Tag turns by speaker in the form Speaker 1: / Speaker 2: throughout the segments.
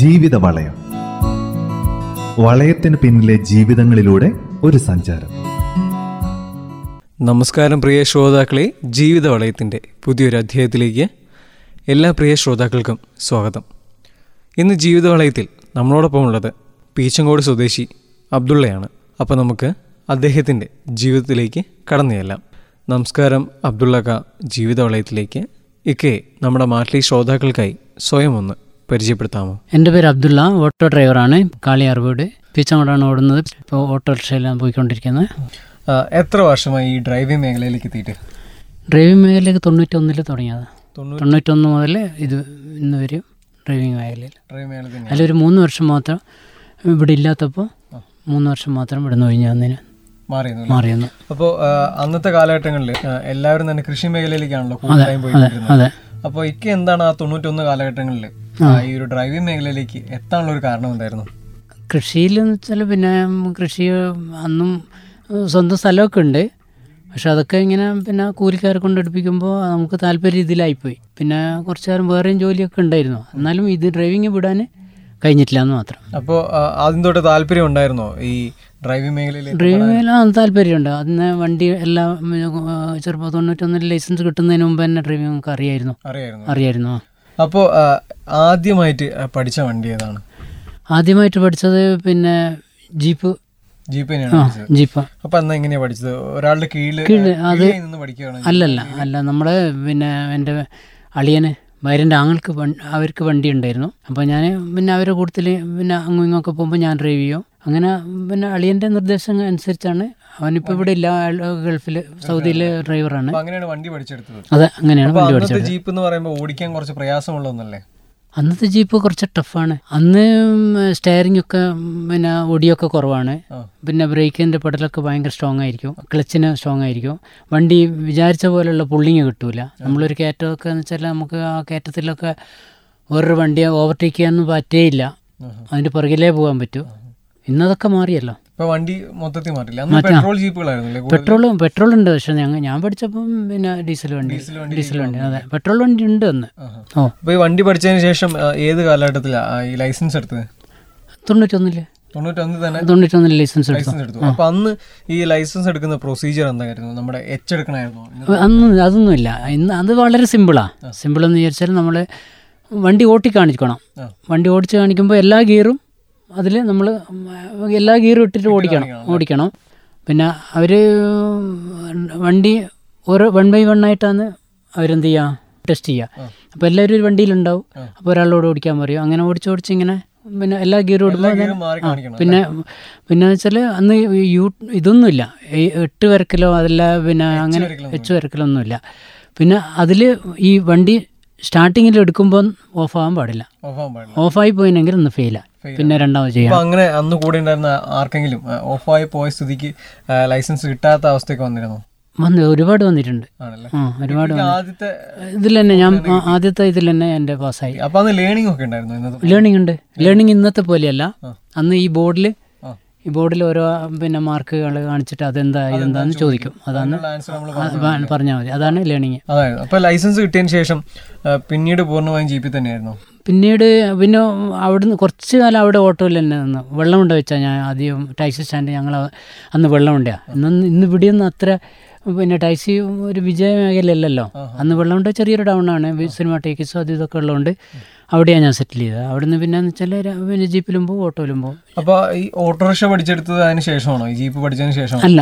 Speaker 1: ജീവിത വളയം വളയത്തിന് പിന്നിലെ ജീവിതങ്ങളിലൂടെ ഒരു സഞ്ചാരം.
Speaker 2: നമസ്കാരം പ്രിയ ശ്രോതാക്കളെ ജീവിത വളയത്തിന്റെ പുതിയൊരു അധ്യായത്തിലേക്ക് എല്ലാ പ്രിയ ശ്രോതാക്കൾക്കും സ്വാഗതം. ഇന്ന് ജീവിത വളയത്തിൽ നമ്മളോടൊപ്പം ഉള്ളത് പീച്ചങ്കോട് സ്വദേശി അബ്ദുള്ളയാണ്. അപ്പോൾ നമുക്ക് അദ്ദേഹത്തിന്റെ ജീവിതത്തിലേക്ക് കടന്നു ചെല്ലാം. നമസ്കാരം അബ്ദുള്ളക്ക ജീവിത വളയത്തിലേക്ക് ഇക്കെ നമ്മുടെ മാറ്റിലെ ശ്രോതാക്കൾക്കായി സ്വയം ഒന്ന് പരിചയപ്പെടുത്താമോ?
Speaker 3: എന്റെ പേര് അബ്ദുള്ള ഓട്ടോ ഡ്രൈവറാണ്. കാളിയാർ വീട് പീച്ചങ്ങോടാണ് ഓടുന്നത്. ഇപ്പോൾ ഓട്ടോറിക്ഷയിലാണ് പോയിക്കൊണ്ടിരിക്കുന്നത്.
Speaker 2: എത്ര വർഷമായി ഈ ഡ്രൈവിംഗ് മേഖലയിലേക്ക് എത്തിയിട്ട്?
Speaker 3: ഡ്രൈവിംഗ് മേഖലയിലേക്ക് തൊണ്ണൂറ്റൊന്നിൽ തുടങ്ങിയത്.
Speaker 2: തൊണ്ണൂറ്
Speaker 3: തൊണ്ണൂറ്റൊന്ന് മുതൽ ഇത് ഇന്ന് വരും ഡ്രൈവിംഗ് മേഖലയിൽ. അതിലൊരു മൂന്ന് വർഷം മാത്രം ഇവിടെ ഇല്ലാത്തപ്പോൾ മൂന്ന് വർഷം മാത്രം ഇവിടെ നിന്ന് ഒഴിഞ്ഞു വന്നതിന്
Speaker 2: മാറിയിരുന്നു അപ്പോൾ അന്നത്തെ കാലഘട്ടങ്ങളിൽ എല്ലാവരും തന്നെ കൃഷി മേഖലയിലേക്കാണല്ലോ
Speaker 3: അതെ.
Speaker 2: അപ്പോൾ ഇക്ക എന്താണ് ആ തൊണ്ണൂറ്റൊന്ന് കാലഘട്ടങ്ങളിൽ ഈ ഒരു ഡ്രൈവിംഗ് മേഖലയിലേക്ക് എത്താനുള്ള ഒരു കാരണം എന്തായിരുന്നു?
Speaker 3: കൃഷിയിലെന്ന് വെച്ചാൽ പിന്നെ കൃഷി അന്നും സ്വന്തം സ്ഥലമൊക്കെ ഉണ്ട്. പക്ഷെ അതൊക്കെ ഇങ്ങനെ പിന്നെ കൂലിക്കാരെ കൊണ്ട് എടുപ്പിക്കുമ്പോൾ നമുക്ക് താല്പര്യ രീതിയിലായിപ്പോയി. പിന്നെ കുറച്ച് നേരം വേറെയും ജോലിയൊക്കെ ഉണ്ടായിരുന്നു. എന്നാലും ഇത് ഡ്രൈവിങ് വിടാൻ കഴിഞ്ഞിട്ടില്ല എന്ന് മാത്രം.
Speaker 2: അപ്പോൾ ആദ്യം തൊട്ട് താല്പര്യം ഉണ്ടായിരുന്നോ? ഈ ഡ്രൈവിംഗ് മേഖലയിൽ
Speaker 3: ഡ്രൈവിംഗ് മേഖല താല്പര്യമുണ്ട്. അതിന് വണ്ടി എല്ലാം ചെറുപ്പം തൊണ്ണൂറ്റൊന്നിൽ ലൈസൻസ് കിട്ടുന്നതിന് മുമ്പ് തന്നെ ഡ്രൈവിംഗ് നമുക്ക് അറിയായിരുന്നു.
Speaker 2: അറിയായിരുന്നു.
Speaker 3: അറിയായിരുന്നു
Speaker 2: അപ്പോൾ ആദ്യമായിട്ട് പഠിച്ച വണ്ടി ഏതാണ്?
Speaker 3: ആദ്യമായിട്ട് പഠിച്ചത് പിന്നെ ജീപ്പ്.
Speaker 2: ജീപ്പ് അപ്പോൾ അന്ന് എങ്ങനെയാ പഠിച്ചത്? ഒരാളുടെ കീഴിൽ
Speaker 3: അത് അല്ലല്ല അല്ല നമ്മൾ പിന്നെ എന്റെ അളിയന് വയറിന്റെ ആങ്ങൾക്ക് അവർക്ക് വണ്ടി ഉണ്ടായിരുന്നു. അപ്പോൾ ഞാൻ പിന്നെ അവരുടെ കൂട്ടത്തിൽ പിന്നെ അങ്ങും ഇങ്ങൊക്കെ പോകുമ്പോൾ ഞാൻ ഡ്രൈവ് ചെയ്യും. അങ്ങനെ പിന്നെ അളിയന്റെ നിർദ്ദേശം അനുസരിച്ചാണ് അവനിപ്പോൾ ഇവിടെ ഇല്ല. ഗൾഫിൽ സൗദിയിലെ ഡ്രൈവറാണ്
Speaker 2: അങ്ങനെയാണ് വണ്ടി പഠിച്ചെടുത്തത്.
Speaker 3: അതെ അങ്ങനെയാണ് വണ്ടി പഠിച്ചത്
Speaker 2: ജീപ്പ് എന്ന് പറയുമ്പോൾ ഓടിക്കാൻ കുറച്ച് പ്രയാസമുള്ള ഒന്നല്ലേ?
Speaker 3: അന്നത്തെ ജീപ്പ് കുറച്ച് ടഫാണ് അന്ന് സ്റ്റയറിംഗ് ഒക്കെ പിന്നെ ഒടിയൊക്കെ കുറവാണ്. പിന്നെ ബ്രേക്കിന്റെ പെടലൊക്കെ ഭയങ്കര സ്ട്രോങ് ആയിരിക്കും. ക്ലച്ചിന് സ്ട്രോങ് ആയിരിക്കും. വണ്ടി വിചാരിച്ച പോലെയുള്ള പുള്ളിങ് കിട്ടൂല. നമ്മളൊരു കയറ്റമൊക്കെ എന്ന് വെച്ചാൽ നമുക്ക് ആ കയറ്റത്തിലൊക്കെ വേറൊരു വണ്ടിയെ ഓവർടേക്ക് ചെയ്യാനൊന്നും പറ്റേയില്ല. അതിന്റെ പുറകിലേ പോകാൻ പറ്റൂ. ഇന്നതൊക്കെ മാറിയല്ലോ.
Speaker 2: വണ്ടി മൊത്തത്തിൽ മാറ്റില്ല
Speaker 3: പെട്രോളും പെട്രോൾ ഉണ്ട് പക്ഷെ ഞങ്ങൾ ഞാൻ പഠിച്ചപ്പം പിന്നെ ഡീസൽ വണ്ടി
Speaker 2: ഡീസൽ വണ്ടി
Speaker 3: അതെ പെട്രോൾ വണ്ടി ഉണ്ട് അന്ന്. ഓ.
Speaker 2: ഈ വണ്ടി പഠിച്ചതിന് ശേഷം ഏത് കാലഘട്ടത്തിലാണ് ഈ ലൈസൻസ് എടുത്തത്? തൊണ്ണൂറ്റൊന്നിൽ.
Speaker 3: തൊണ്ണൂറ്റൊന്നിൽ ലൈസൻസ് എടുത്തു.
Speaker 2: അപ്പൊ അന്ന് ഈ ലൈസൻസ് എടുക്കുന്ന പ്രൊസീജിയർ എന്തായിരുന്നു? നമ്മുടെ എച്ച് എടുക്കണമായിരുന്നു.
Speaker 3: അന്ന് അതൊന്നുമില്ല. ഇന്ന് അത് വളരെ സിമ്പിളാ സിമ്പിൾ എന്ന് വിചാരിച്ചാൽ നമ്മൾ വണ്ടി ഓട്ടി കാണിക്കണം. വണ്ടി ഓടിച്ച് കാണിക്കുമ്പോൾ എല്ലാ ഗിയറും അതിൽ നമ്മൾ എല്ലാ ഗിയറും ഇട്ടിട്ട് ഓടിക്കണം ഓടിക്കണം. പിന്നെ അവർ വണ്ടി ഓരോ വൺ ബൈ വൺ ആയിട്ടാണ് അവരെന്ത് ചെയ്യുക ടെസ്റ്റ് ചെയ്യുക അപ്പോൾ എല്ലാവരും ഒരു വണ്ടിയിലുണ്ടാവും. അപ്പോൾ ഒരാളോട് ഓടിക്കാൻ പറയും. അങ്ങനെ ഓടിച്ച് ഓടിച്ച് ഇങ്ങനെ പിന്നെ എല്ലാ ഗിയറും ഇടുമ്പോൾ പിന്നെ പിന്നെ വെച്ചാൽ അന്ന് യൂ ഇതൊന്നുമില്ല. ഈ എട്ട് വരക്കലോ അതല്ല പിന്നെ അങ്ങനെ എച്ച് വരക്കലൊന്നുമില്ല. പിന്നെ അതിൽ ഈ വണ്ടി സ്റ്റാർട്ടിങ്ങിൽ എടുക്കുമ്പോൾ ഓഫ് ആവാൻ പാടില്ല.
Speaker 2: ഓഫാൻ പാടില്ല.
Speaker 3: ഓഫായി പോയിനെങ്കിൽ ഒന്ന് ഫെയിലാണ് പിന്നെ രണ്ടാമത് ചെയ്യാം.
Speaker 2: അങ്ങനെ അന്ന് കൂടെ ഉണ്ടായിരുന്ന ആർക്കെങ്കിലും ഓഫായി പോയ സ്ഥിതിക്ക് ലൈസൻസ് കിട്ടാത്ത അവസ്ഥയൊക്കെ വന്നിരുന്നു?
Speaker 3: വന്ന് ഒരുപാട് വന്നിട്ടുണ്ട്. ഒരുപാട്
Speaker 2: ആദ്യത്തെ
Speaker 3: ഇതിൽ തന്നെ ഞാൻ ആദ്യത്തെ ഇതിൽ തന്നെ എന്റെ പാസ്സായി.
Speaker 2: അപ്പോൾ അന്ന് ലേണിംഗ് ഒക്കെ ഉണ്ടായിരുന്നു
Speaker 3: ലേണിംഗ് ഉണ്ട്. ലേണിംഗ് ഇന്നത്തെ പോലെയല്ല. അന്ന് ഈ ബോർഡിൽ ഈ ബോർഡിൽ ഓരോ പിന്നെ മാർക്കുകൾ കാണിച്ചിട്ട് അതെന്താ ഇതെന്താന്ന് ചോദിക്കും? അതാണ് പറഞ്ഞാൽ മതി. അതാണ് ലേണിംഗ്
Speaker 2: അതായത് അപ്പൊ ലൈസൻസ് കിട്ടിയതിന് ശേഷം പിന്നീട് പൂർണമായും ജീപ്പിൽ തന്നെയായിരുന്നു?
Speaker 3: പിന്നീട് പിന്നെ അവിടുന്ന് കുറച്ച് കാലം അവിടെ ഓട്ടോയിൽ തന്നെ നിന്ന്. വെള്ളമുണ്ട വെച്ചാൽ ഞാൻ ആദ്യം ടാക്സി സ്റ്റാൻഡ് ഞങ്ങൾ അന്ന് വെള്ളമുണ്ടയാ ഇന്ന് ഇന്ന് ഇവിടെയൊന്നും അത്ര പിന്നെ ടാക്സി ഒരു വിജയ മേഖലയല്ലല്ലോ. അന്ന് വെള്ളമുണ്ട ചെറിയൊരു ടൗൺ ആണ്. സിനിമ ടേക്കീസും അത് ഇതൊക്കെ ഉള്ളതുകൊണ്ട് അവിടെയാണ് ഞാൻ സെറ്റിൽ ചെയ്തത്. അവിടുന്ന് പിന്നെ വെച്ചാൽ പിന്നെ ജീപ്പിലും പോകും ഓട്ടോയിലും പോകും.
Speaker 2: അപ്പോൾ ഈ ഓട്ടോറിക്ഷ പഠിച്ചെടുത്തത് അതിന് ശേഷമാണോ? ഈ ജീപ്പ് പഠിച്ചതിന് ശേഷം
Speaker 3: അല്ല.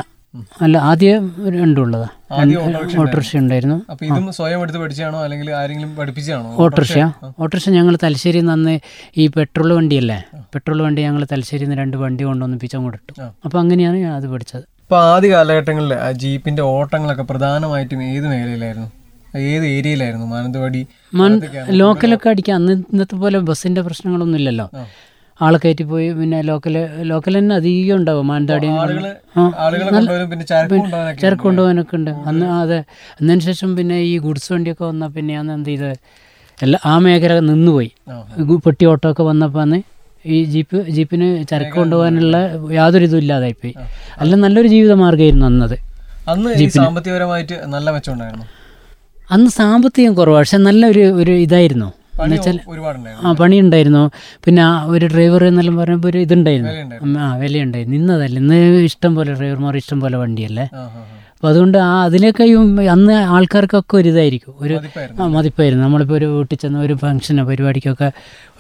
Speaker 3: അല്ല ആദ്യം രണ്ടുള്ളതാ രണ്ടും
Speaker 2: ഓട്ടോറിക്ഷ
Speaker 3: ഓട്ടോറിക്ഷ ഉണ്ടായിരുന്നു.
Speaker 2: ഇതും സ്വയം എടുത്ത് പഠിച്ചാണോ അല്ലെങ്കിൽ ആരെങ്കിലും പഠിപ്പിച്ചാണോ?
Speaker 3: ഓട്ടോറിക്ഷ. ഓട്ടോറിക്ഷ. ഞങ്ങൾ തലശ്ശേരി നിന്ന് ഈ പെട്രോൾ വണ്ടിയല്ലേ? പെട്രോൾ വണ്ടി ഞങ്ങൾ തലശ്ശേരി നിന്ന് രണ്ട് വണ്ടി കൊണ്ടുവന്നിപ്പിച്ച് അങ്ങോട്ട് ഇട്ടു. അപ്പോൾ അങ്ങനെയാണ് ഞാൻ അത് പഠിച്ചത്.
Speaker 2: ഇപ്പൊ ആദ്യ കാലഘട്ടങ്ങളിൽ ആ ജീപ്പിന്റെ ഓട്ടങ്ങളൊക്കെ പ്രധാനമായിട്ടും ഏത് മേഖലയിലായിരുന്നു? ഏത് ഏരിയയിലായിരുന്നു? മാനന്തവാടി
Speaker 3: ലോക്കലൊക്കെ അടിക്കാം അന്ന് ഇന്നത്തെ പോലെ ബസ്സിന്റെ പ്രശ്നങ്ങളൊന്നും ഇല്ലല്ലോ. ആളെ കയറ്റി പോയി പിന്നെ ലോക്കൽ ലോക്കൽ തന്നെ അധികം ഉണ്ടാവും മാനന്തവാടി
Speaker 2: ചരക്ക് കൊണ്ടുപോകാനൊക്കെ
Speaker 3: ഉണ്ട്. അന്ന് അതെ അതിന് ശേഷം പിന്നെ ഈ ഗുഡ്സ് വണ്ടിയൊക്കെ വന്നാൽ പിന്നെ അന്ന് എന്ത് ചെയ്ത് എല്ലാ ആ മേഖല നിന്നുപോയി. പെട്ടി ഓട്ടോ ഒക്കെ വന്നപ്പോൾ അന്ന് ഈ ജീപ്പ് ജീപ്പിന് ചരക്ക് കൊണ്ടുപോകാനുള്ള യാതൊരു ഇതും ഇല്ലാതായിപ്പോയി. അല്ല നല്ലൊരു ജീവിത മാർഗമായിരുന്നു അന്നത്.
Speaker 2: അന്ന് സാമ്പത്തികപരമായിട്ട് നല്ല മെച്ചമുണ്ടായിരുന്നു.
Speaker 3: അന്ന് സാമ്പത്തികം കുറവാണ് പക്ഷെ നല്ലൊരു ഒരു ഇതായിരുന്നു. എന്ന് വെച്ചാൽ
Speaker 2: പണി
Speaker 3: ആ പണിയുണ്ടായിരുന്നു. പിന്നെ ആ ഒരു ഡ്രൈവർ എന്നെല്ലാം പറഞ്ഞപ്പോൾ ഒരു ഇതുണ്ടായിരുന്നു. ആ വിലയുണ്ടായിരുന്നു. ഇന്നതല്ല ഇന്ന് ഇഷ്ടം പോലെ ഡ്രൈവർമാർ ഇഷ്ടം പോലെ വണ്ടിയല്ലേ?
Speaker 2: ആ, ആ, ആ.
Speaker 3: അപ്പോൾ അതുകൊണ്ട് ആ അതിലേക്കായും അന്ന് ആൾക്കാർക്കൊക്കെ ഒരു ഇതായിരിക്കും. ഒരു
Speaker 2: മതിപ്പായിരുന്നു.
Speaker 3: ആ മതിപ്പായിരുന്നു. നമ്മളിപ്പോൾ ഒരു വീട്ടിൽ ചെന്ന ഒരു ഫംഗ്ഷനോ പരിപാടിക്കൊക്കെ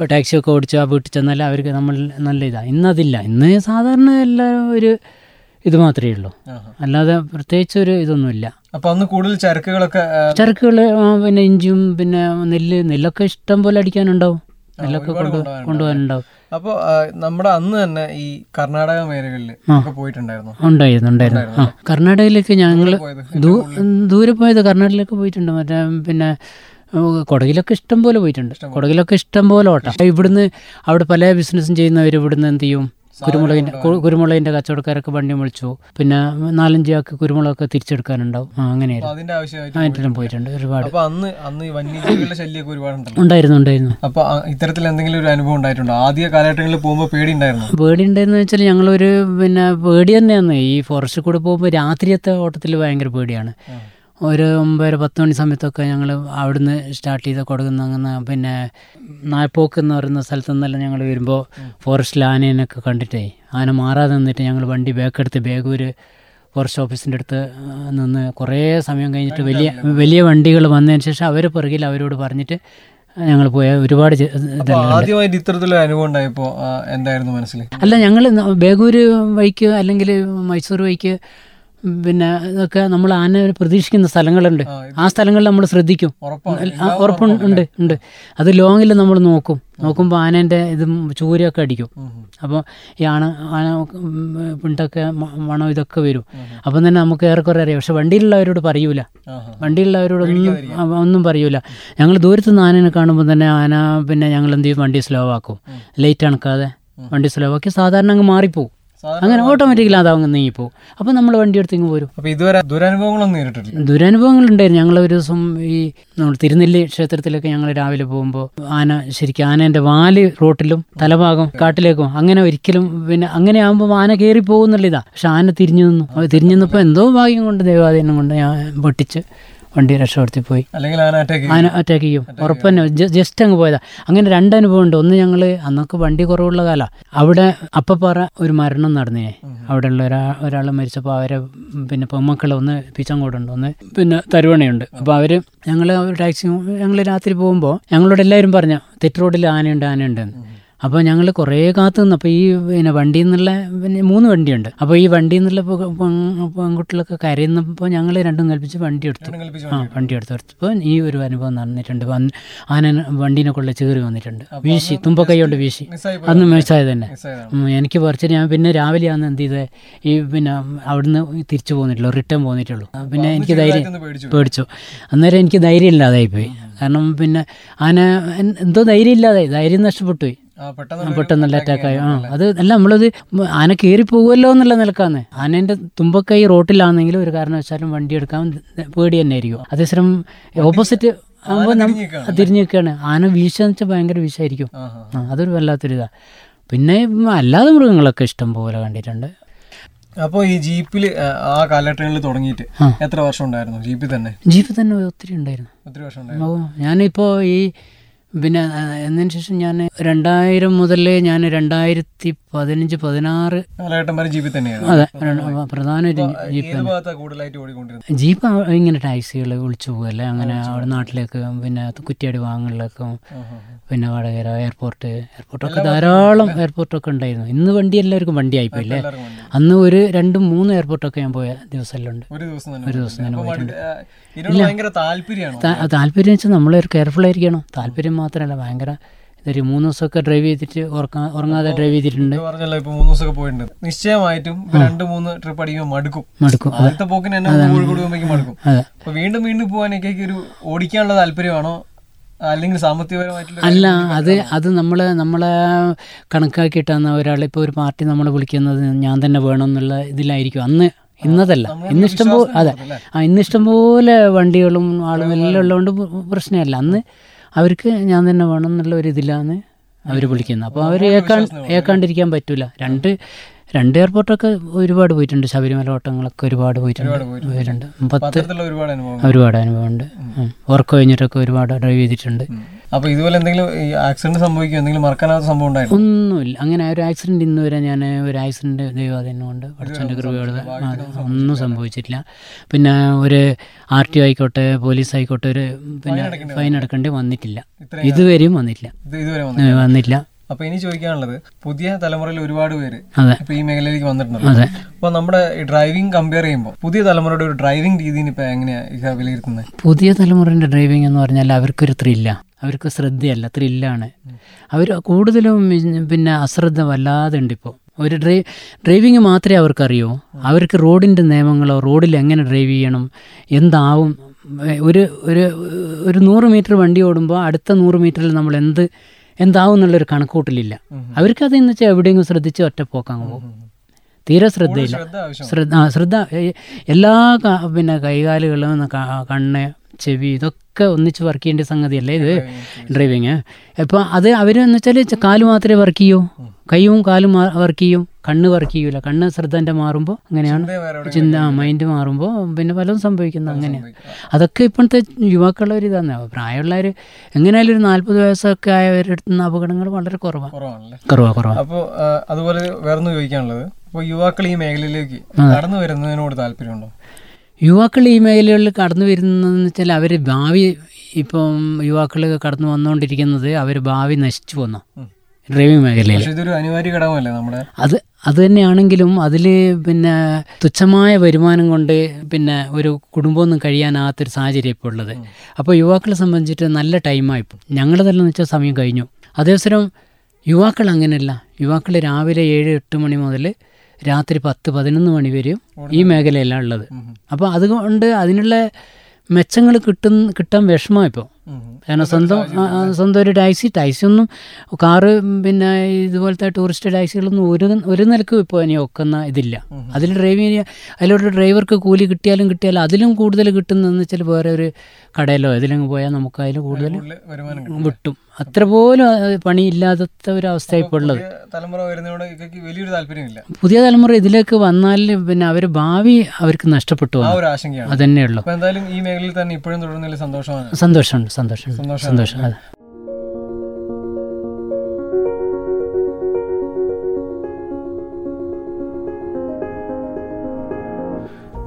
Speaker 3: ടാക്സിയൊക്കെ ഓടിച്ച് ആ വീട്ടിൽ ചെന്നാൽ അവർക്ക് നമ്മൾ നല്ല ഇതാണ് ഇന്നതില്ല. ഇന്ന് സാധാരണ എല്ലാവരും ഒരു ഇത് മാത്രമേ ഉള്ളൂ. അല്ലാതെ പ്രത്യേകിച്ച് ഒരു ഇതൊന്നുമില്ല.
Speaker 2: അപ്പൊ അന്ന് കൂടുതൽ ചരക്കുകളൊക്കെ
Speaker 3: ചരക്കുകൾ പിന്നെ ഇഞ്ചിയും പിന്നെ നെല്ല് നെല്ലൊക്കെ ഇഷ്ടം പോലെ അടിക്കാനുണ്ടാവും. നെല്ലൊക്കെ കൊണ്ട്
Speaker 2: കൊണ്ടുപോകാനുണ്ടാവും.
Speaker 3: കൊണ്ടുപോകാനുണ്ടാവും.
Speaker 2: അപ്പൊ നമ്മുടെ അന്ന് തന്നെ ഈ കർണാടക മേഖലകളിൽ പോയിട്ടുണ്ടായിരുന്നു.
Speaker 3: ഉണ്ടായിരുന്നു ഉണ്ടായിരുന്നു. ആ കർണാടകയിലേക്ക് ഞങ്ങൾ ദൂരെ പോയത് കർണാടകയിലേക്ക് പോയിട്ടുണ്ട്. മറ്റേ പിന്നെ കൊടകിലൊക്കെ ഇഷ്ടം പോലെ പോയിട്ടുണ്ട്. കൊടകിലൊക്കെ ഇഷ്ടം പോലെ ഓട്ടം. ഇവിടുന്ന് അവിടെ പല ബിസിനസ്സും ചെയ്യുന്നവർ ഇവിടുന്ന് എന്ത് ചെയ്യും? കുരുമുളകിന്റെ കുരുമുളകിന്റെ കുരുമുളകിന്റെ കച്ചവടക്കാരൊക്കെ വണ്ടി വിളിച്ചു. പിന്നെ നാലഞ്ച് ആൾക്ക് കുരുമുളകൊക്കെ തിരിച്ചെടുക്കാനുണ്ടാവും. അങ്ങനെയായിരുന്നു. പോയിട്ടുണ്ട്. ഒരുപാട്.
Speaker 2: അന്ന് അന്ന് ഈ വന്യജീവികളുടെ ശല്യമൊക്കെ ഒരുപാട്
Speaker 3: ഉണ്ടായിരുന്നു ഉണ്ടായിരുന്നു.
Speaker 2: അപ്പൊ ഇത്തരത്തിൽ എന്തെങ്കിലും ഒരു അനുഭവം ഉണ്ടായിട്ടുണ്ടോ? ആദ്യ കാലഘട്ടങ്ങളിൽ പോകുമ്പോൾ പേടി ഉണ്ടായിരുന്നു?
Speaker 3: പേടി ഉണ്ടായിരുന്നു വെച്ചാൽ ഞങ്ങളൊരു പിന്നെ പേടി തന്നെയാണ് ഈ ഫോറസ്റ്റ് കൂടെ പോകുമ്പോൾ രാത്രിയത്തെ ഓട്ടത്തിൽ ഭയങ്കര പേടിയാണ്. ഒരു ഒമ്പതര പത്ത് മണി സമയത്തൊക്കെ ഞങ്ങൾ അവിടുന്ന് സ്റ്റാർട്ട് ചെയ്ത കൊടുക്കുന്ന അങ്ങനെ പിന്നെ നായ്പോക്ക് എന്ന് പറയുന്ന സ്ഥലത്തു നിന്നെല്ലാം ഞങ്ങൾ വരുമ്പോൾ ഫോറസ്റ്റിൽ ആനേനൊക്കെ കണ്ടിട്ടേ. ആന മാറാതെ നിന്നിട്ട് ഞങ്ങൾ വണ്ടി ബാക്ക് എടുത്ത് ബാഗൂര് ഫോറസ്റ്റ് ഓഫീസിന്റെ അടുത്ത് നിന്ന് കുറേ സമയം കഴിഞ്ഞിട്ട് വലിയ വലിയ വണ്ടികൾ വന്നതിന് ശേഷം അവർ പിറകിൽ അവരോട് പറഞ്ഞിട്ട് ഞങ്ങൾ പോയ ഒരുപാട്
Speaker 2: ആദ്യമായിട്ട് ഇത്തരത്തിലൊരു അനുഭവം ഉണ്ടായപ്പോൾ എന്തായിരുന്നു മനസ്സിൽ
Speaker 3: അല്ല ഞങ്ങൾ ബേഗൂർ വഴിക്ക് അല്ലെങ്കിൽ മൈസൂർ വഴിക്ക് പിന്നെ ഇതൊക്കെ നമ്മൾ ആന പ്രതീക്ഷിക്കുന്ന സ്ഥലങ്ങളുണ്ട്.
Speaker 2: ആ,
Speaker 3: സ്ഥലങ്ങളിൽ നമ്മൾ ശ്രദ്ധിക്കും. ഉറപ്പുണ്ട് ഉണ്ട് ഉണ്ട്. അത് ലോങ്ങിൽ നമ്മൾ നോക്കും. നോക്കുമ്പോൾ ആനേന്റെ ഇത് ചൂരൊക്കെ അടിക്കും. അപ്പോൾ ഈ ആണ് ആന പിണ്ടൊക്കെ മണം ഇതൊക്കെ വരും. അപ്പം തന്നെ നമുക്ക് ഏറെക്കുറെ അറിയാം. പക്ഷെ വണ്ടിയിലുള്ളവരോട് പറയൂല. വണ്ടിയിലുള്ളവരോടൊന്നും ഒന്നും പറയൂല. ഞങ്ങൾ ദൂരത്ത് നിന്ന് ആനനെ കാണുമ്പോൾ തന്നെ ആന പിന്നെ ഞങ്ങൾ എന്ത് ചെയ്യും? വണ്ടി സ്ലോ ആക്കും. ലേറ്റ് അണക്കാതെ വണ്ടി സ്ലോ ആക്കി സാധാരണ അങ്ങ് മാറിപ്പോവും. അങ്ങനെ ഓട്ടോമാറ്റിക്കലി അതാവും നീങ്ങിപ്പോ അപ്പോൾ നമ്മൾ വണ്ടി എടുത്ത് ഇങ്ങ് പോരും
Speaker 2: അപ്പൊ ഇതുവരെ ദുരനുഭവങ്ങളൊന്നും നേരിട്ടിട്ടില്ല.
Speaker 3: ദുരനുഭവങ്ങളുണ്ടായിരുന്നു. ഞങ്ങൾ ഒരു ദിവസം ഈ നമ്മൾ തിരുനെല്ലി ക്ഷേത്രത്തിലൊക്കെ ഞങ്ങൾ രാവിലെ പോകുമ്പോൾ ആന ശരിക്കും ആനേന്റെ വാൽ റോട്ടിലും തലഭാഗം കാട്ടിലേക്കും അങ്ങനെ ഒരിക്കലും പിന്നെ അങ്ങനെ ആകുമ്പോൾ ആന കയറി പോകുന്നുള്ള ഇതാ പക്ഷെ ആന തിരിഞ്ഞു നിന്നു. അപ്പോൾ തിരിഞ്ഞു നിന്നപ്പോൾ എന്തോ ഭാഗ്യം കൊണ്ട് ദൈവാധീനം കൊണ്ട് ഞാൻ പൊട്ടിച്ച് വണ്ടി രക്ഷപ്പെടുത്തി പോയി.
Speaker 2: അല്ലെങ്കിൽ ആന അറ്റാക്ക്
Speaker 3: ചെയ്യും. ഉറപ്പന്നെ ജസ്റ്റ് അങ്ങ് പോയതാ. അങ്ങനെ രണ്ടനുഭവം ഉണ്ട് ഒന്ന് ഞങ്ങൾ അന്നൊക്കെ വണ്ടി കുറവുള്ള കാലമാണ് അവിടെ അപ്പപ്പാറ ഒരു മരണം നടന്നേ. അവിടെ ഉള്ള ഒരാ ഒരാൾ മരിച്ചപ്പോൾ അവരെ പിന്നെ പെമ്മക്കൾ ഒന്ന് പിച്ചങ്കോടുണ്ട് ഒന്ന് പിന്നെ തരുവണയുണ്ട്. അപ്പോൾ അവർ ഞങ്ങൾ ടാക്സി ഞങ്ങൾ രാത്രി പോകുമ്പോൾ ഞങ്ങളോട് എല്ലാവരും പറഞ്ഞു തെറ്റ് റോഡിൽ ആനയുണ്ട് ആനയുണ്ട് അപ്പോൾ ഞങ്ങൾ കുറേ കാത്തു നിന്ന് അപ്പോൾ ഈ പിന്നെ വണ്ടിയിൽ നിന്നുള്ള പിന്നെ മൂന്ന് വണ്ടിയുണ്ട്. അപ്പോൾ ഈ വണ്ടിയിൽ നിന്നുള്ള പെൺകുട്ടികളൊക്കെ കരയുന്നപ്പോൾ ഞങ്ങൾ രണ്ടും കൽപ്പിച്ച് വണ്ടി എടുത്തു. ആ വണ്ടി എടുത്തു. എടുത്തപ്പോൾ ഈ ഒരു അനുഭവം നടന്നിട്ടുണ്ട്. ആന വണ്ടീനെ കൊള്ള ചേറി വന്നിട്ടുണ്ട്. വീശി തുമ്പക്കൈ കൊണ്ട് വീശി. അന്ന് മിസ്സായത് തന്നെ. എനിക്ക് പറിച്ചിട്ട് ഞാൻ പിന്നെ രാവിലെയാണ് എന്ത് ചെയ്തത് ഈ പിന്നെ അവിടുന്ന് തിരിച്ചു പോന്നിട്ടുള്ളൂ റിട്ടേൺ പോന്നിട്ടുള്ളൂ. പിന്നെ എനിക്ക് ധൈര്യം
Speaker 2: പേടിച്ചു.
Speaker 3: അന്നേരം എനിക്ക് ധൈര്യം ഇല്ലാതായിപ്പോയി കാരണം പിന്നെ ആന എന്തോ ധൈര്യം ഇല്ലാതായി ധൈര്യം നഷ്ടപ്പെട്ടു പോയി. പെട്ടെന്നുള്ള അറ്റാക്കായി ആ അത് അല്ല നമ്മളത് ആന കയറി പോകുമല്ലോ എന്നുള്ള നിലക്കാന്ന് ആനേന്റെ തുമ്പക്കൈ റോട്ടിലാണെങ്കിൽ ഒരു കാരണവശാലും വണ്ടി എടുക്കാൻ പേടി തന്നെ ആയിരിക്കും അതേസരം ഓപ്പോസിറ്റ് ആകുമ്പോൾ
Speaker 2: തിരിഞ്ഞ്
Speaker 3: നിൽക്കുകയാണ് ആന വീശാന്ന് വെച്ചാൽ ഭയങ്കര
Speaker 2: വീശായിരിക്കും
Speaker 3: ആ അതൊരു വല്ലാത്തൊരു ഇതാ. പിന്നെ അല്ലാതെ മൃഗങ്ങളൊക്കെ ഇഷ്ടം പോലെ കണ്ടിട്ടുണ്ട്.
Speaker 2: അപ്പോൾ ഈ ജീപ്പിൽ ആ കാലഘട്ടങ്ങളിൽ തുടങ്ങിയിട്ട് എത്ര വർഷം ഉണ്ടായിരുന്നു? ജീപ്പിൽ തന്നെ?
Speaker 3: ജീപ്പിൽ തന്നെ ഒത്തിരി ഉണ്ടായിരുന്നു.
Speaker 2: ഒത്തിരി വർഷം ഉണ്ടായിരുന്നു.
Speaker 3: ഞാനിപ്പോൾ ഈ പിന്നെ എന്നതിന് ശേഷം ഞാൻ രണ്ടായിരം മുതൽ ഞാൻ രണ്ടായിരത്തി പതിനഞ്ച് പതിനാറ് അതെ പ്രധാന ജീപ്പ് ജീപ്പ് ഇങ്ങനെ ടാക്സികൾ വിളിച്ചു പോകല്ലേ അങ്ങനെ അവിടെ നാട്ടിലേക്ക് പിന്നെ കുറ്റിയാടി വാങ്ങലിലേക്കും പിന്നെ വടകര എയർപോർട്ട് എയർപോർട്ടൊക്കെ ധാരാളം എയർപോർട്ടൊക്കെ ഉണ്ടായിരുന്നു. ഇന്ന് വണ്ടി എല്ലാവർക്കും വണ്ടി. ആയിപ്പോയില്ലേ അന്ന് ഒരു രണ്ടും മൂന്ന് എയർപോർട്ടൊക്കെ ഞാൻ പോയ ദിവസമെല്ലാം
Speaker 2: ഒരു ദിവസം തന്നെ
Speaker 3: പോയിട്ടുണ്ട്. താല്പര്യം വെച്ചാൽ നമ്മളൊരു കെയർഫുൾ ആയിരിക്കണം താല്പര്യം മാത്രമല്ല ഭയങ്കര ഇതൊരു മൂന്ന് ദിവസമൊക്കെ ഡ്രൈവ് ചെയ്തിട്ട് ഉറങ്ങാതെ ഡ്രൈവ് ചെയ്തിട്ടുണ്ട്.
Speaker 2: പറഞ്ഞല്ലോ ഇപ്പൊ മൂന്ന് ദിവസമൊക്കെ പോയിട്ടുണ്ട്. നിശ്ചയമായിട്ടും രണ്ട് മൂന്ന് ട്രിപ്പ് അടിക്കുമ്പോൾ മടുക്കും.
Speaker 3: മടുക്കും
Speaker 2: അടുത്ത പോക്കിന് തന്നെ കോഴിക്കോട് പോകുമ്പോഴേക്കും മടുക്കും. അപ്പൊ വീണ്ടും വീണ്ടും പോകാനൊക്കെ ഒരു ഓടിക്കാനുള്ള താല്പര്യമാണോ? അല്ലെങ്കിൽ സാമ്പത്തികപരമായിട്ടുള്ള
Speaker 3: അല്ല അത് അത് നമ്മൾ നമ്മളെ കണക്കാക്കിയിട്ടാണ് ഒരാൾ ഇപ്പോൾ ഒരു പാർട്ടി നമ്മളെ വിളിക്കുന്നത് ഞാൻ തന്നെ വേണം എന്നുള്ള ഇതിലായിരിക്കും. അന്ന് ഇന്നതല്ല. ഇന്നിഷ്ടം പോലെ അതെ. ആ ഇന്നിഷ്ടം പോലെ വണ്ടികളും ആളും എല്ലാം ഉള്ളതുകൊണ്ട് പ്ര- പ്രശ്നമല്ല. അന്ന് അവർക്ക് ഞാൻ തന്നെ വേണം എന്നുള്ള ഒരു ഇതിലാണ് അവർ വിളിക്കുന്നത്. അപ്പോൾ അവർ ഏക്കാണ്ട് ഏക്കാണ്ടിരിക്കാൻ പറ്റില്ല രണ്ട് രണ്ട് എയർപോർട്ടൊക്കെ ഒരുപാട് പോയിട്ടുണ്ട്. ശബരിമല ഓട്ടങ്ങളൊക്കെ ഒരുപാട് പോയിട്ടുണ്ട്. പോയിട്ടുണ്ട്. പത്ത്
Speaker 2: ഒരുപാട്
Speaker 3: അനുഭവമുണ്ട്. ഉറക്കം വർക്ക് കഴിഞ്ഞിട്ടൊക്കെ ഒരുപാട് ഡ്രൈവ് ചെയ്തിട്ടുണ്ട്.
Speaker 2: അപ്പോൾ ഇതുപോലെ എന്തെങ്കിലും ആക്സിഡന്റ് സംഭവിക്കുക എന്തെങ്കിലും മറക്കാനാത്ത സംഭവം ഉണ്ടായിരുന്നു?
Speaker 3: ഒന്നുമില്ല. അങ്ങനെ ഒരു ആക്സിഡന്റ് ഇന്ന് വരെ ഞാൻ ഒരു ആക്സിഡന്റ് ദൈവാധീനം കൊണ്ട് പഠിച്ചതിന്റെ കൃപയോട് ഒന്നും സംഭവിച്ചിട്ടില്ല പിന്നെ ഒരു ആർ ടി ആയിക്കോട്ടെ പോലീസ് ആയിക്കോട്ടെ ഒരു പിന്നെ ഫൈൻ അടക്കേണ്ടി വന്നിട്ടില്ല. ഇതുവരെയും വന്നിട്ടില്ല.
Speaker 2: ഇത് ഇതുവരെ വന്നു
Speaker 3: വന്നില്ല
Speaker 2: അപ്പൊ ഇനി ചോദിക്കാനുള്ളത് പുതിയ തലമുറയിൽ ഒരുപാട് പേര് ഇപ്പൊ ഈ മേഖലയിലേക്ക്
Speaker 3: വന്നിട്ടുണ്ട്
Speaker 2: അപ്പൊ നമ്മുടെ ഡ്രൈവിംഗ് കമ്പയർ ചെയ്യുമ്പോൾ പുതിയ തലമുറയുടെ ഒരു ഡ്രൈവിംഗ് രീതിയിൽ ഇപ്പൊ എങ്ങനെയാ വിലയിരുത്തുന്നത്
Speaker 3: പുതിയ തലമുറയുടെ ഡ്രൈവിംഗ് എന്ന് പറഞ്ഞാൽ അവർക്കൊരു ത്രില്ല അവർക്ക് ശ്രദ്ധയല്ല ത്രില്ലാണ്. അവർ കൂടുതലും പിന്നെ അശ്രദ്ധ വല്ലാതെ ഉണ്ട് ഇപ്പോൾ ഒരു ഡ്രൈവ് ഡ്രൈവിങ് മാത്രമേ അവർക്കറിയൂ. അവർക്ക് റോഡിന്റെ നിയമങ്ങളോ റോഡിൽ എങ്ങനെ ഡ്രൈവ് ചെയ്യണം എന്താവും. ഒരു ഒരു ഒരു നൂറ് മീറ്റർ വണ്ടി ഓടുമ്പോൾ അടുത്ത നൂറ് മീറ്ററിൽ നമ്മൾ എന്ത് എന്താവും എന്നുള്ളൊരു കണക്കൂട്ടലില്ല. അവർക്ക് അതെന്ന് വെച്ചാൽ എവിടെയെങ്കിലും ശ്രദ്ധിച്ച് ഒറ്റപ്പോക്കാൻ പോകും. തീരെ ശ്രദ്ധയില്ല.
Speaker 2: ശ്രദ്ധ
Speaker 3: ശ്രദ്ധ എല്ലാ പിന്നെ കൈകാലുകളും കണ്ണ് ചെവി ഇതൊക്കെ ഒന്നിച്ച് വർക്ക് ചെയ്യേണ്ട സംഗതിയല്ലേ ഇത്? ഡ്രൈവിങ് അപ്പോൾ അത് അവരെന്ന് വെച്ചാൽ കാൽ മാത്രമേ വർക്ക് ചെയ്യൂ. കൈയും കാലും വർക്ക് ചെയ്യും. കണ്ണ് വർക്ക് ചെയ്യൂല. കണ്ണ് ശ്രദ്ധന്റെ മാറുമ്പോൾ അങ്ങനെയാണ്.
Speaker 2: വേറെ
Speaker 3: ചിന്ത മൈൻഡ് മാറുമ്പോൾ പിന്നെ പലതും സംഭവിക്കുന്നത് അങ്ങനെയാണ്. അതൊക്കെ ഇപ്പോഴത്തെ യുവാക്കളുടെ ഒരു ഇതാണ്. പ്രായമുള്ളവർ എങ്ങനെയായാലും ഒരു നാല്പത് വയസ്സൊക്കെ ആയവരുടെ അടുത്തുനിന്ന് അപകടങ്ങൾ വളരെ കുറവാണ്
Speaker 2: കുറവാണല്ലേ?
Speaker 3: കുറവാണ് കുറവാണ്
Speaker 2: അപ്പോൾ അതുപോലെ വേറൊന്ന് ചോദിക്കാനുള്ളത്. അപ്പോൾ യുവാക്കൾ ഈ മേഖലയിലേക്ക് കടന്നു വരുന്നതിനോട് താല്പര്യമുണ്ടോ?
Speaker 3: യുവാക്കൾ ഈ മേഖലകളിൽ കടന്നു വരുന്നതെന്ന് വെച്ചാൽ അവർ ഭാവി ഇപ്പം യുവാക്കൾ കടന്നു വന്നുകൊണ്ടിരിക്കുന്നത് അവർ ഭാവി നശിച്ചു പോന്നു. ഡ്രൈവിംഗ് മേഖലയിൽ.
Speaker 2: പക്ഷെ ഇതൊരു അനിവാര്യ ഘടകമല്ലേ നമ്മുടെ?
Speaker 3: അത് അത് തന്നെയാണെങ്കിലും അതിൽ പിന്നെ തുച്ഛമായ വരുമാനം കൊണ്ട് പിന്നെ ഒരു കുടുംബമൊന്നും കഴിയാനാകാത്തൊരു സാഹചര്യം ഇപ്പോൾ ഉള്ളത്. അപ്പോൾ യുവാക്കളെ സംബന്ധിച്ചിട്ട് നല്ല ടൈമായി ഇപ്പോൾ ഞങ്ങളതെല്ലാം എന്ന് വെച്ചാൽ സമയം കഴിഞ്ഞു. അതേസരം യുവാക്കൾ അങ്ങനെയല്ല. യുവാക്കൾ രാവിലെ ഏഴ് എട്ട് മണി മുതൽ രാത്രി പത്ത് പതിനൊന്ന് മണി വരെയും ഈ മേഖലയിലാണ് ഉള്ളത്. അപ്പോൾ അതുകൊണ്ട് അതിനുള്ള മെച്ചങ്ങൾ കിട്ടും കിട്ടാൻ വിഷമമാണ് ഇപ്പോൾ. കാരണം സ്വന്തം സ്വന്തം ഒരു ടാക്സി ടാക്സി ഒന്നും കാറ് പിന്നെ ഇതുപോലത്തെ ടൂറിസ്റ്റ് ടാക്സികളൊന്നും ഒരു ഒരു നിലക്കും ഇപ്പോൾ ഇനി ഒക്കുന്ന ഇതില്ല. അതിൽ ഡ്രൈവിങ് അതിലൊരു ഡ്രൈവർക്ക് കൂലി കിട്ടിയാലും കിട്ടിയാലും അതിലും കൂടുതൽ കിട്ടുന്നതെന്ന് വെച്ചാൽ വേറെ ഒരു കടയിലോ ഇതിലും പോയാൽ നമുക്ക് അതിൽ കൂടുതൽ
Speaker 2: കിട്ടും.
Speaker 3: അത്ര പോലും പണിയില്ലാത്ത ഒരു അവസ്ഥ ഇപ്പോൾ ഉള്ളത്
Speaker 2: പുതിയ തലമുറ വലിയൊരു താല്പര്യമില്ല.
Speaker 3: പുതിയ തലമുറ ഇതിലേക്ക് വന്നാൽ പിന്നെ അവർ ഭാവി അവർക്ക് നഷ്ടപ്പെട്ടു
Speaker 2: ആ
Speaker 3: പോകും.
Speaker 2: ഒരു ആശങ്കയാണ്.
Speaker 3: അതന്നെ ഉള്ളൂ.
Speaker 2: എന്തായാലും ഈ മേഖലയിൽ തന്നെ ഇപ്പോഴും തുടർന്നതിൽ സന്തോഷമാണ്.
Speaker 3: സന്തോഷമുണ്ട് സന്തോഷമുണ്ട് സന്തോഷം അതെ.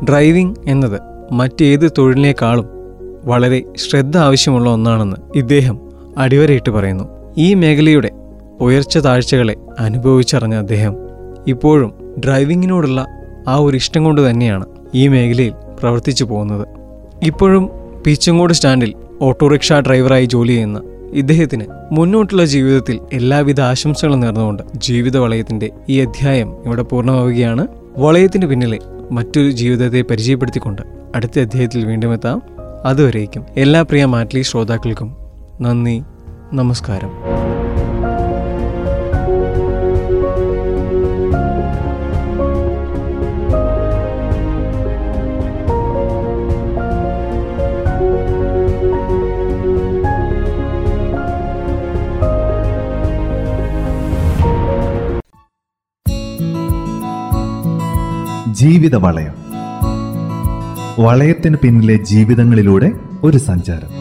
Speaker 2: ഡ്രൈവിംഗ് എന്നത് മറ്റേത് തൊഴിലിനേക്കാളും വളരെ ശ്രദ്ധ ആവശ്യമുള്ള ഒന്നാണെന്ന് ഇദ്ദേഹം അടിവരയിട്ട് പറയുന്നു. ഈ മേഖലയുടെ ഉയർച്ച താഴ്ചകളെ അനുഭവിച്ചറിഞ്ഞ അദ്ദേഹം ഇപ്പോഴും ഡ്രൈവിങ്ങിനോടുള്ള ആ ഒരു ഇഷ്ടം കൊണ്ട് തന്നെയാണ് ഈ മേഖലയിൽ പ്രവർത്തിച്ചു പോകുന്നത്. ഇപ്പോഴും പീച്ചങ്കോട് സ്റ്റാൻഡിൽ ഓട്ടോറിക്ഷ ഡ്രൈവറായി ജോലി ചെയ്യുന്ന ഇദ്ദേഹത്തിന് മുന്നോട്ടുള്ള ജീവിതത്തിൽ എല്ലാവിധ ആശംസകളും നേർന്നുകൊണ്ട് ജീവിത വളയത്തിന്റെ ഈ അധ്യായം ഇവിടെ പൂർണമാവുകയാണ്. വളയത്തിന് പിന്നിലെ മറ്റൊരു ജീവിതത്തെ പരിചയപ്പെടുത്തിക്കൊണ്ട് അടുത്ത അധ്യായത്തിൽ വീണ്ടും എത്താം. അതുവരേക്കും എല്ലാ പ്രിയ മാറ്റ്ലി ശ്രോതാക്കൾക്കും നന്ദി നമസ്കാരം.
Speaker 1: ജീവിത വളയം വളയത്തിന് പിന്നിലെ ജീവിതങ്ങളിലൂടെ ഒരു സഞ്ചാരം.